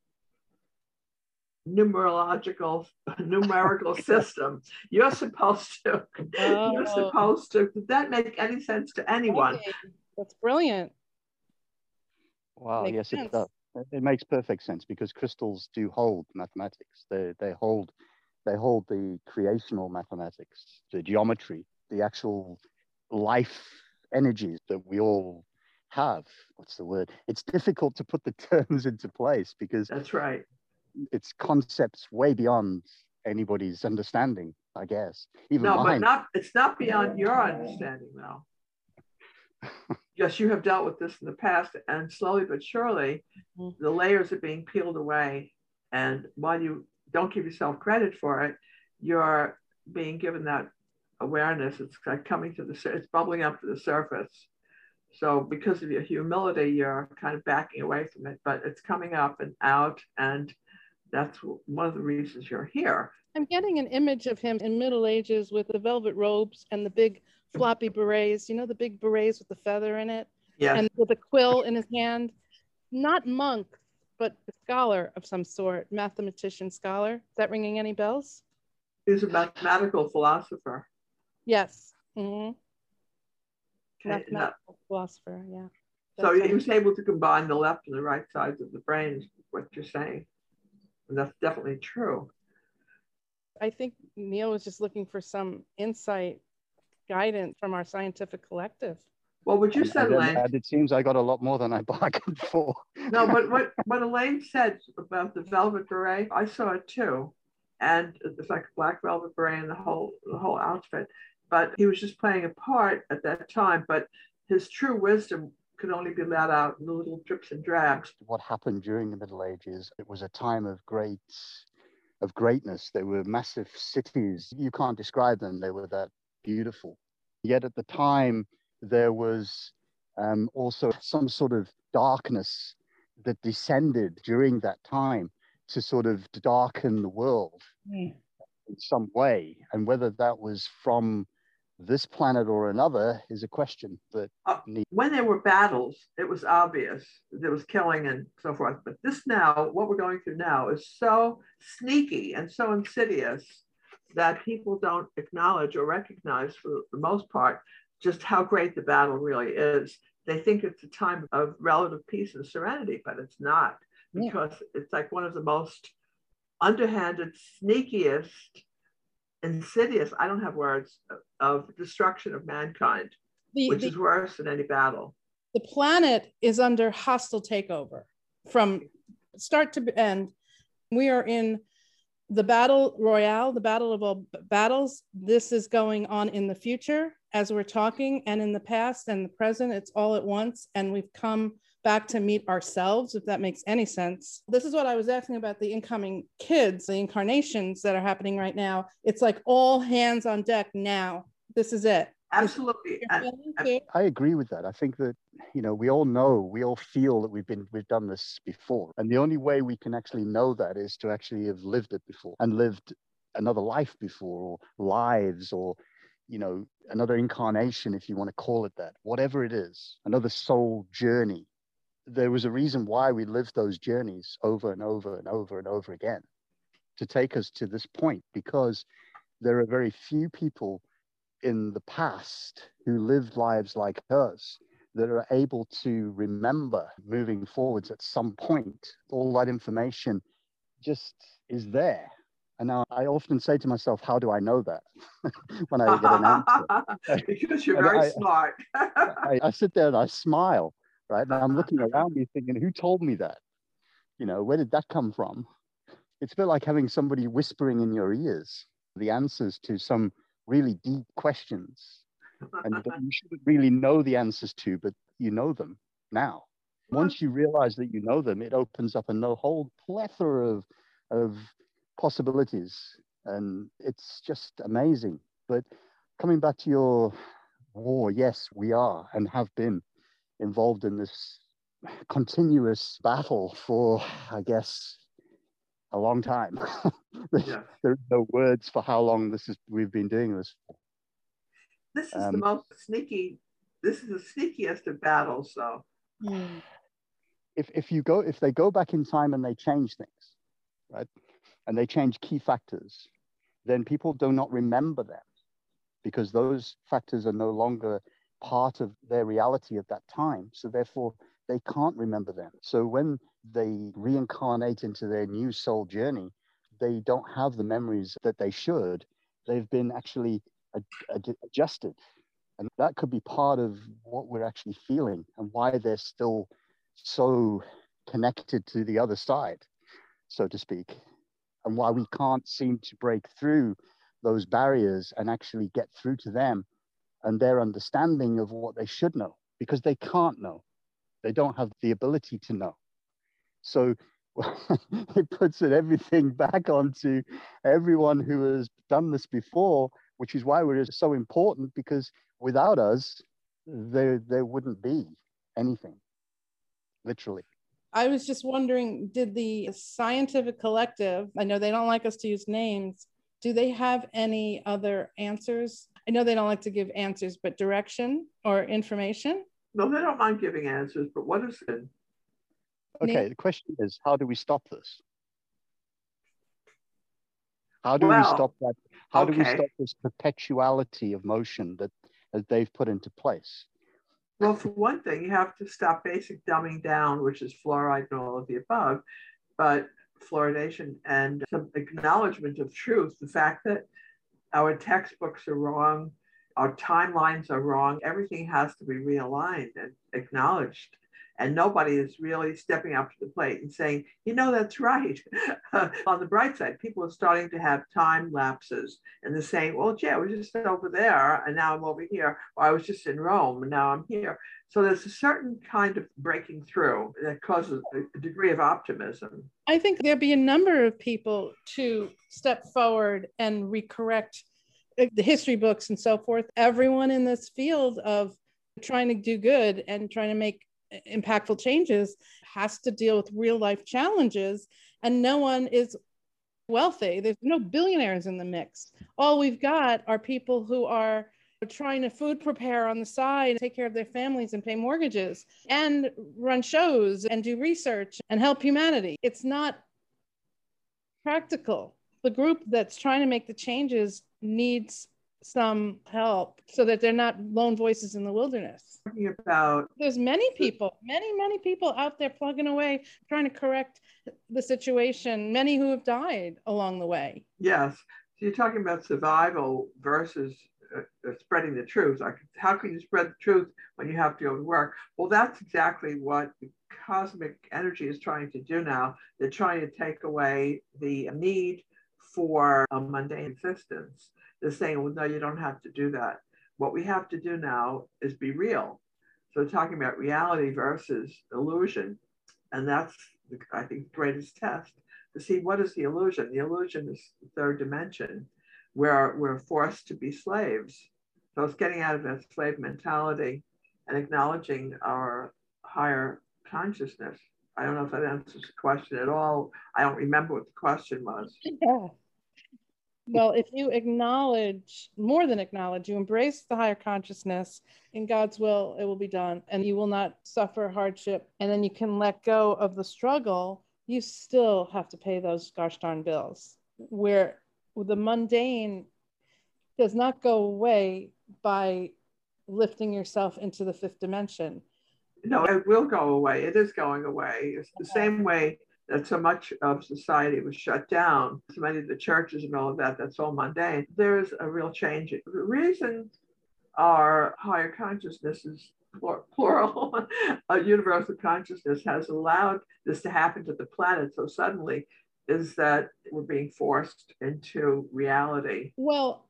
numerological numerical system. You're supposed to, oh. you're supposed to, did that make any sense to anyone? Okay. That's brilliant. Wow, makes yes, sense. it does. It makes perfect sense because crystals do hold mathematics. They, they hold they hold the creational mathematics, the geometry, the actual life energies that we all have. What's the word? It's difficult to put the terms into place because that's right. It's concepts way beyond anybody's understanding, I guess. Even no, mine. but not it's not beyond your understanding though. yes, you have dealt with this in the past, and slowly but surely, mm-hmm. the layers are being peeled away. And while you don't give yourself credit for it, you're being given that awareness. It's like coming to the, it's bubbling up to the surface. So because of your humility, you're kind of backing away from it, but it's coming up and out. And that's one of the reasons you're here. I'm getting an image of him in Middle Ages with the velvet robes and the big floppy berets, you know, the big berets with the feather in it? Yeah. And with a quill in his hand. Not monk, but a scholar of some sort, mathematician scholar. Is that ringing any bells? He's a mathematical philosopher. Yes. Mm-hmm. Okay, mathematical philosopher, yeah. That's so he was able to combine the left and the right sides of the brain, is what you're saying. And that's definitely true. I think Neil was just looking for some insight, guidance from our scientific collective. Well, what you said, Elaine. It seems I got a lot more than I bargained for. no, but what, what Elaine said about the velvet beret, I saw it too. And it's like a black velvet beret and the whole the whole outfit but he was just playing a part at that time. But his true wisdom could only be let out in little drips and drabs. What happened during the Middle Ages? It was a time of great of greatness. There were massive cities. You can't describe them. They were that beautiful. Yet at the time, there was um, also some sort of darkness that descended during that time to sort of darken the world mm. in some way. And whether that was from this planet or another is a question that uh, when there were battles it was obvious there was killing and so forth but this now what we're going through now is so sneaky and so insidious that people don't acknowledge or recognize for the most part just how great the battle really is they think it's a time of relative peace and serenity but it's not because yeah. it's like one of the most underhanded sneakiest insidious, I don't have words, of destruction of mankind, the, which the, is worse than any battle. The planet is under hostile takeover from start to end. We are in the battle royale, the battle of all battles. This is going on in the future as we're talking, and in the past and the present, it's all at once. And we've come back to meet ourselves, if that makes any sense. This is what I was asking about the incoming kids, the incarnations that are happening right now. It's like all hands on deck now. This is it. Absolutely. I, I, agree with that. I think that, you know, we all know, we all feel that we've been, we've done this before. And the only way we can actually know that is to actually have lived it before and lived another life before or lives or you know another incarnation if you want to call it that whatever it is another soul journey there was a reason why we lived those journeys over and over and over and over again to take us to this point because there are very few people in the past who lived lives like us that are able to remember moving forwards at some point all that information just is there and now I often say to myself, how do I know that when I get an answer? because you're very I, smart. I, I, sit there and I smile right? And I'm looking uh-huh. around me thinking, who told me that? You know, where did that come from? It's a bit like having somebody whispering in your ears the answers to some really deep questions. And you shouldn't really know the answers to, but you know them now. Once you realize that you know them, it opens up a whole plethora of, of possibilities. And it's just amazing. But coming back to your war, yes, we are and have been involved in this continuous battle for, I guess, a long time. yeah. There are no words for how long this is we've been doing this. This is um, the most sneaky. This is the sneakiest of battles, though. Mm. If if you go if they go back in time and they change things, right, and they change key factors, then people do not remember them because those factors are no longer part of their reality at that time. So therefore, they can't remember them. So when they reincarnate into their new soul journey, they don't have the memories that they should. They've been actually ad- ad- adjusted. And that could be part of what we're actually feeling and why they're still so connected to the other side, so to speak, and why we can't seem to break through those barriers and actually get through to them and their understanding of what they should know because they can't know. They don't have the ability to know. So it puts it everything back onto everyone who has done this before, which is why we're so important because without us, there, there wouldn't be anything, literally. I was just wondering did the scientific collective, I know they don't like us to use names, do they have any other answers? I know they don't like to give answers, but direction or information? No, they don't mind giving answers, but what is it? Okay, the question is how do we stop this? How do well, we stop that? How okay. do we stop this perpetuality of motion that, that they've put into place? Well, for one thing, you have to stop basic dumbing down, which is fluoride and all of the above. But fluoridation and some acknowledgement of truth, the fact that our textbooks are wrong, our timelines are wrong, everything has to be realigned and acknowledged and nobody is really stepping up to the plate and saying, you know, that's right. on the bright side, people are starting to have time lapses and they're saying, well, yeah, we're just over there and now I'm over here, or I was just in Rome and now I'm here. So there's a certain kind of breaking through that causes a degree of optimism. I think there'd be a number of people to step forward and recorrect uh, the history books and so forth. Everyone in this field of trying to do good and trying to make impactful changes has to deal with real life challenges and no one is wealthy. There's no billionaires in the mix. All we've got are people who are trying to food prepare on the side take care of their families and pay mortgages and run shows and do research and help humanity. It's not practical. The group that's trying to make the changes needs some help so that they're not lone voices in the wilderness. About there's many people, many, many people out there plugging away, trying to correct the situation, many who have died along the way. Yes. So you're talking about survival versus uh, uh, spreading the truth. Like, how can you spread the truth when you have to go to work? Well, that's exactly what the cosmic energy is trying to do now. They're trying to take away the need for a mundane existence they're saying, well, no, you don't have to do that. What we have to do now is be real. So talking about reality versus illusion. And that's, the, I think, the greatest test to see what is the illusion. The illusion is the third dimension where we're forced to be slaves. So it's getting out of that slave mentality and acknowledging our higher consciousness. I don't know if that answers the question at all. I don't remember what the question was. Yeah well, if you acknowledge, more than acknowledge, you embrace the higher consciousness in God's will, it will be done. And you will not suffer hardship. And then you can let go of the struggle. You still have to pay those gosh darn bills. Where the mundane does not go away by lifting yourself into the fifth dimension. No, it will go away. It is going away. It's the same way that so much of society was shut down, so many of the churches and all of that, that's all mundane. There's a real change. The reason our higher consciousness is plural, a universal consciousness has allowed this to happen to the planet so suddenly is that we're being forced into reality. Well,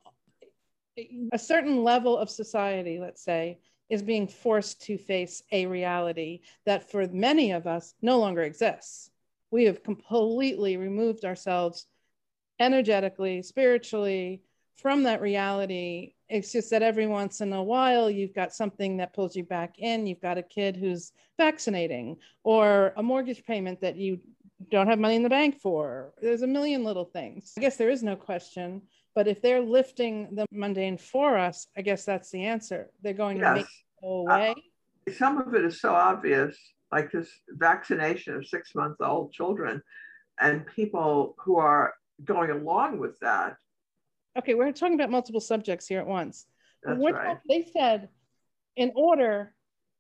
a certain level of society, let's say, is being forced to face a reality that for many of us no longer exists we have completely removed ourselves energetically, spiritually from that reality. It's just that every once in a while, you've got something that pulls you back in. You've got a kid who's vaccinating, or a mortgage payment that you don't have money in the bank for. There's a million little things. I guess there is no question. But if they're lifting the mundane for us, I guess that's the answer. They're going yes. to make it go away. Uh, some of it is so obvious, like this vaccination of six month old children and people who are going along with that. Okay, we're talking about multiple subjects here at once. That's right. They said, in order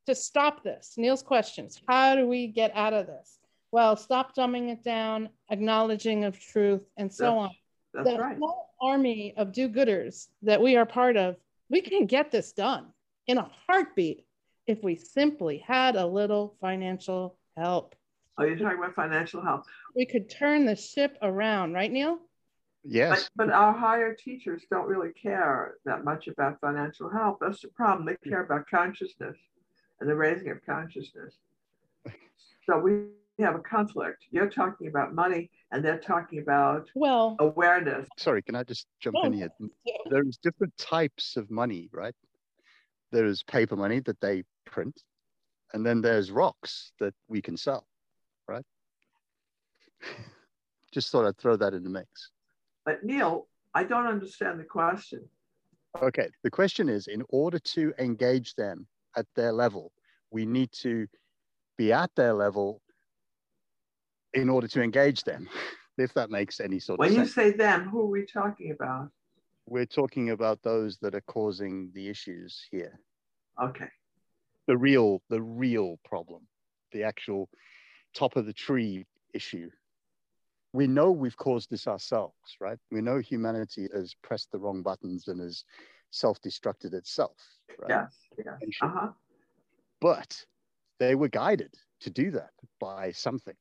to stop this, Neil's questions, how do we get out of this? Well, stop dumbing it down, acknowledging of truth, and so that's, on. That's the right. whole army of do-gooders that we are part of, we can get this done in a heartbeat if we simply had a little financial help. Oh, you're talking about financial help. We could turn the ship around, right, Neil? Yes. But, but, our higher teachers don't really care that much about financial help. That's the problem. They care about consciousness and the raising of consciousness. So we have a conflict. You're talking about money and they're talking about well awareness. Sorry, can I just jump in oh, here? There's different types of money, right? There's paper money that they print, and then there's rocks that we can sell, right? just thought I'd throw that in the mix. But Neil, I don't understand the question. Okay, the question is in order to engage them at their level, we need to be at their level in order to engage them, if that makes any sort when of sense. When you say them, who are we talking about? We're talking about those that are causing the issues here. Okay. The real, the real problem, the actual top of the tree issue. We know we've caused this ourselves, right? We know humanity has pressed the wrong buttons and has self-destructed itself, right? Yes, yes. Uh-huh. But they were guided to do that by something.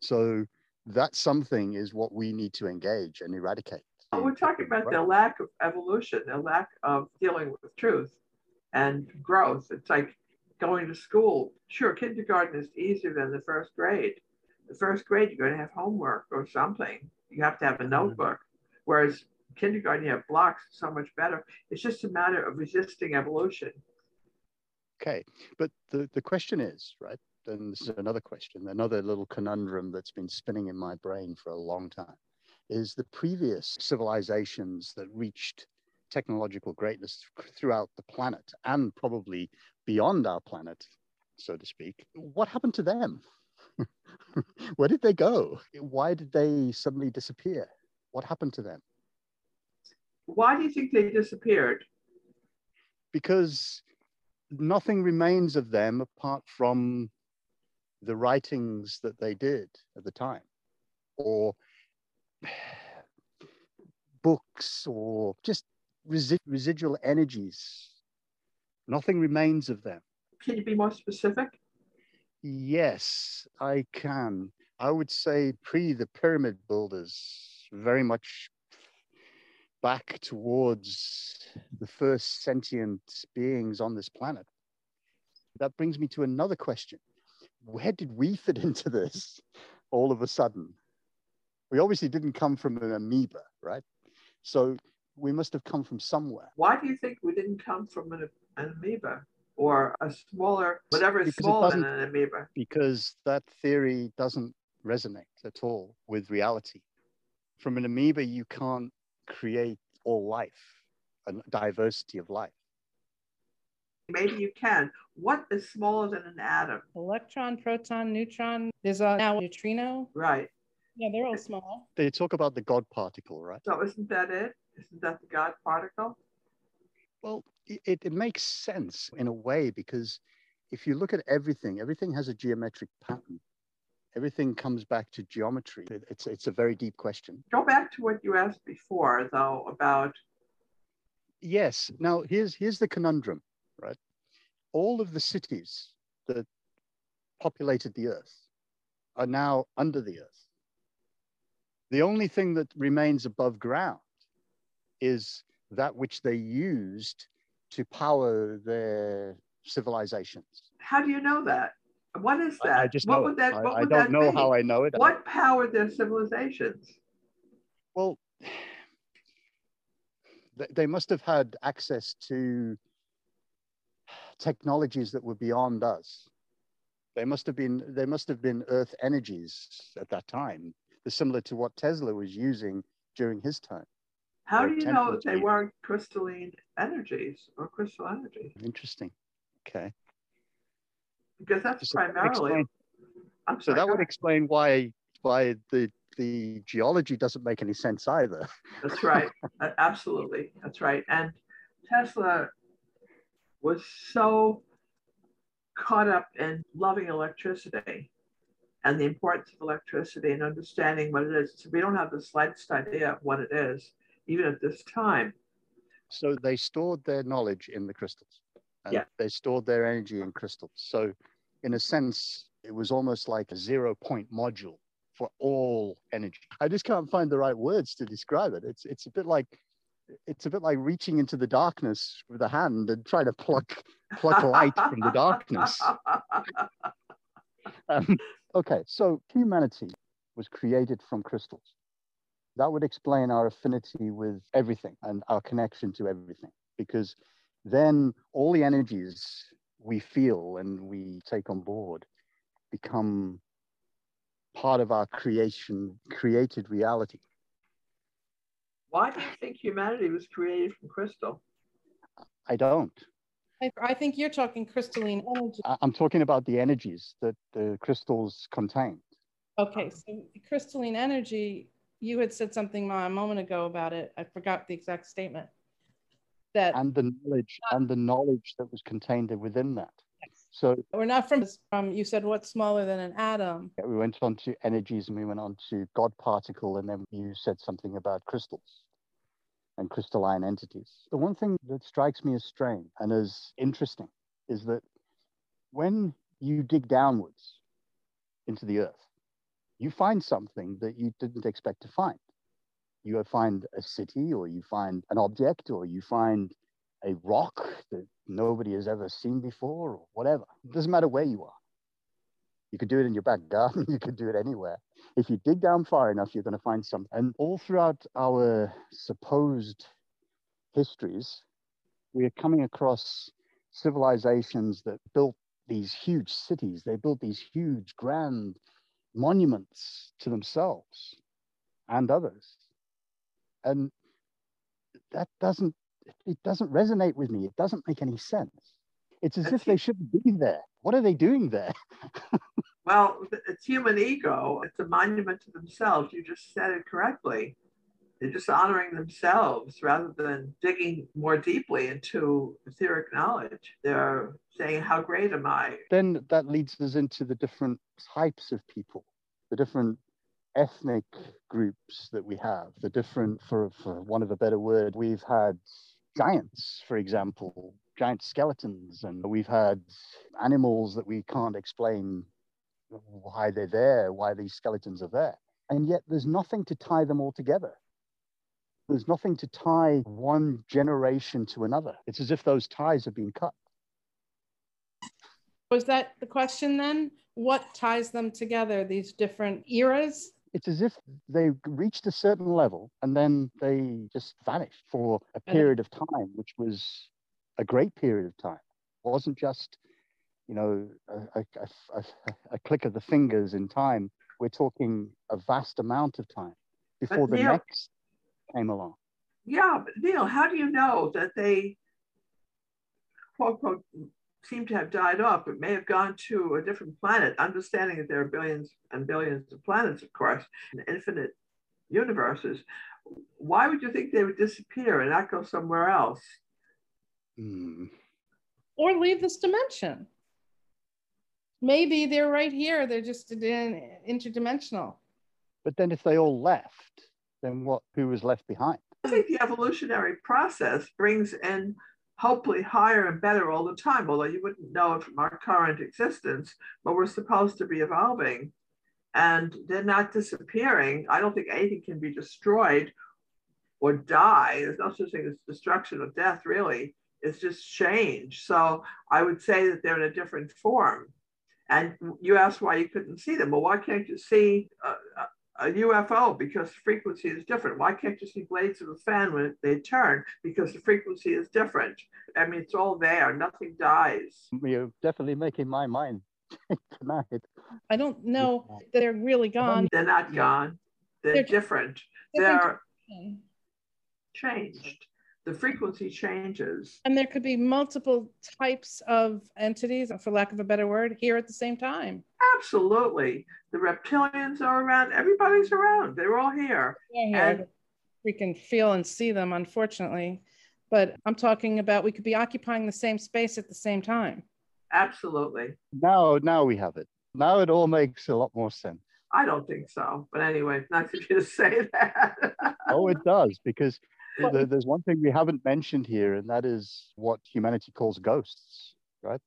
So that something is what we need to engage and eradicate. Well, we're talking about the lack of evolution, the lack of dealing with truth and growth. It's like going to school. Sure, kindergarten is easier than the first grade. The first grade, you're going to have homework or something. You have to have a mm-hmm. notebook. Whereas kindergarten, you have blocks, so much better. It's just a matter of resisting evolution. Okay, but the, the question is, right? and this is another question, another little conundrum that's been spinning in my brain for a long time, is the previous civilizations that reached technological greatness throughout the planet and probably beyond our planet, so to speak. What happened to them? Where did they go? Why did they suddenly disappear? What happened to them? Why do you think they disappeared? Because nothing remains of them apart from the writings that they did at the time, or books, or just resi- residual energies. Nothing remains of them. Can you be more specific? Yes, I can. I would say pre the pyramid builders, very much back towards the first sentient beings on this planet. That brings me to another question where did we fit into this all of a sudden? We obviously didn't come from an amoeba, right? So we must have come from somewhere. Why do you think we didn't come from an, an amoeba or a smaller, whatever is because smaller than an amoeba? Because that theory doesn't resonate at all with reality. From an amoeba, you can't create all life, a diversity of life. Maybe you can. What is smaller than an atom? Electron, proton, neutron. There's a now neutrino. Right. Yeah, they're all small. They talk about the God particle, right? So isn't that it? Isn't that the God particle? Well, it, it makes sense in a way because if you look at everything, everything has a geometric pattern. Everything comes back to geometry. It's, it's a very deep question. Go back to what you asked before, though, about. Yes. Now, here's, here's the conundrum right? All of the cities that populated the earth are now under the earth. The only thing that remains above ground is that which they used to power their civilizations. How do you know that? What is that? I, I just what know would that, what I, would I don't know be? how I know it. What powered their civilizations? Well, they must have had access to technologies that were beyond us. They must have been they must have been Earth energies at that time, similar to what Tesla was using during his time. How do you know that they weren't crystalline energies or crystal energy? Interesting. Okay. Because that's so primarily. So that would explain why why the the geology doesn't make any sense either. That's right. Absolutely. That's right. And Tesla was so caught up in loving electricity and the importance of electricity and understanding what it is. So we don't have the slightest idea of what it is, even at this time. So they stored their knowledge in the crystals. yeah. They stored their energy in crystals. So in a sense, it was almost like a zero point module for all energy. I just can't find the right words to describe it. It's it's a bit like it's a bit like reaching into the darkness with a hand and trying to pluck pluck light from the darkness. Um, okay, so humanity was created from crystals. That would explain our affinity with everything and our connection to everything, because then all the energies we feel and we take on board become part of our creation, created reality. Why do you think humanity was created from crystal? I don't. I, I think you're talking crystalline energy. I'm talking about the energies that the crystals contain. Okay, so crystalline energy, you had said something a moment ago about it. I forgot the exact statement. That and the knowledge uh, and the knowledge that was contained within that. So we're not from from you said what's smaller than an atom. We went on to energies and we went on to God particle, and then you said something about crystals and crystalline entities. The one thing that strikes me as strange and as interesting is that when you dig downwards into the earth, you find something that you didn't expect to find. You find a city, or you find an object, or you find a rock that nobody has ever seen before or whatever. It doesn't matter where you are. You could do it in your back garden, you could do it anywhere. If you dig down far enough, you're going to find something. And all throughout our supposed histories, we are coming across civilizations that built these huge cities, they built these huge, grand monuments to themselves and others. And that doesn't it doesn't resonate with me. It doesn't make any sense. It's as if they shouldn't be there. What are they doing there? well, it's human ego. It's a monument to themselves. You just said it correctly. They're just honoring themselves rather than digging more deeply into etheric knowledge. They're saying, How great am I? Then that leads us into the different types of people, the different ethnic groups that we have, the different, for, for one of a better word, we've had giants, for example, giant skeletons, and we've had animals that we can't explain why they're there, why these skeletons are there. And yet there's nothing to tie them all together. There's nothing to tie one generation to another. It's as if those ties have been cut. Was that the question then? What ties them together, these different eras? it's as if they reached a certain level and then they just vanished for a period of time, which was a great period of time. It wasn't just, you know, a, a, a, a click of the fingers in time. We're talking a vast amount of time before but the Neil, next came along. Yeah, but Neil, how do you know that they quote unquote seem to have died off, but may have gone to a different planet, understanding that there are billions and billions of planets, of course, and infinite universes. Why would you think they would disappear and not go somewhere else? Mm. Or leave this dimension. Maybe they're right here, they're just interdimensional. But then if they all left, then what who was left behind? I think the evolutionary process brings in hopefully higher and better all the time, although you wouldn't know it from our current existence, but we're supposed to be evolving. And they're not disappearing. I don't think anything can be destroyed or die. There's no such thing as destruction or death, really. It's just change. So I would say that they're in a different form. And you asked why you couldn't see them. Well, why can't you see a UFO because the frequency is different. Why can't you see blades of a fan when they turn? Because the frequency is different. I mean, it's all there. Nothing dies. You're definitely making my mind Good night. I don't know that they're really gone. They're not gone. They're, They're different. different. They're changed. The frequency changes. And there could be multiple types of entities, for lack of a better word, here at the same time. Absolutely. The reptilians are around. Everybody's around. They're all here. They're. And- we can feel and see them, unfortunately. But I'm talking about we could be occupying the same space at the same time. Absolutely. Now, now we have it. Now it all makes a lot more sense. I don't think so. But anyway, nice of you to say that. Oh, it does because there- there's one thing we haven't mentioned here, and that is what humanity calls ghosts, right?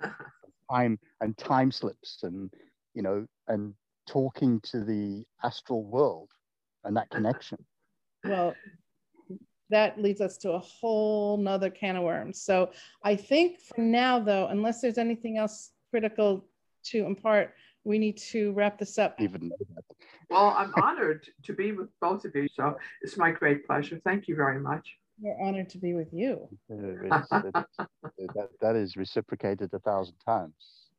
Time and time slips, and you know, and talking to the astral world and that connection. Well, that leads us to a whole nother can of worms. So I think for now, though, unless there's anything else critical to impart, we need to wrap this up. Even that. well, I'm honored to be with both of you. So it's my great pleasure. Thank you very much. We're honored to be with you. It's- it's- that, that is reciprocated a thousand times.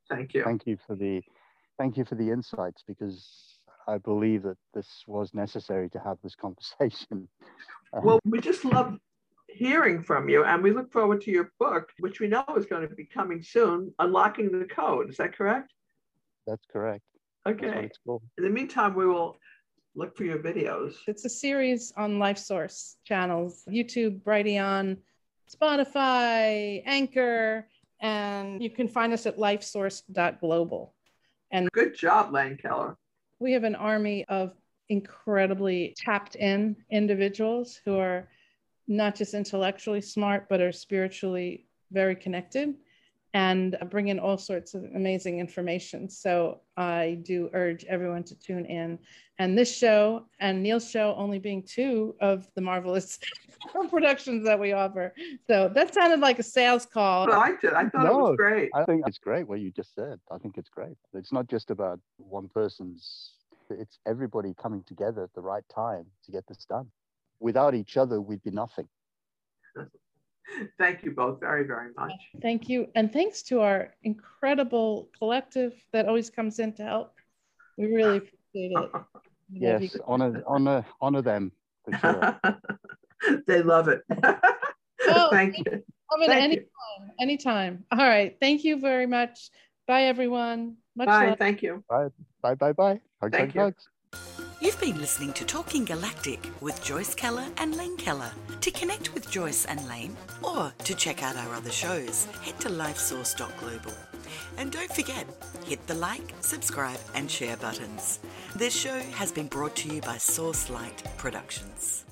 Thank you. Thank you for the, thank you for the insights because I believe that this was necessary to have this conversation. Well, we just love hearing from you, and we look forward to your book, which we know is going to be coming soon, Unlocking the Code. Is that correct? That's correct. Okay. it's called. In the meantime, we will look for your videos. It's a series on Life Source channels YouTube, Brighteon, Spotify, Anchor, and you can find us at lifesource.global. And good job, Lane Keller. We have an army of incredibly tapped in individuals who are not just intellectually smart, but are spiritually very connected and bring in all sorts of amazing information. So I do urge everyone to tune in. And this show and Neil's show only being two of the marvelous productions that we offer. So that sounded like a sales call. I liked it. I thought it was great. I think it's great what you just said. I think it's great. It's not just about one person's, it's everybody coming together at the right time to get this done. Without each other, we'd be nothing. Thank you both very, very much. Thank you. And thanks to our incredible collective that always comes in to help. We really appreciate it. We love you Yes, honor, honor, honor them for sure. they love it. Oh, Thank you. Come in Thank anytime, you. anytime. All right. Thank you very much. Bye, everyone. Much Bye. love. Thank you. bye, bye, bye. Hugs, Thank hugs, you. hugs. You've been listening to Talking Galactic with Joyce Keller and Lane Keller. To connect with Joyce and Lane or to check out our other shows, head to lifesource.global. And don't forget, hit the like, subscribe, and share buttons. This show has been brought to you by Source Light Productions.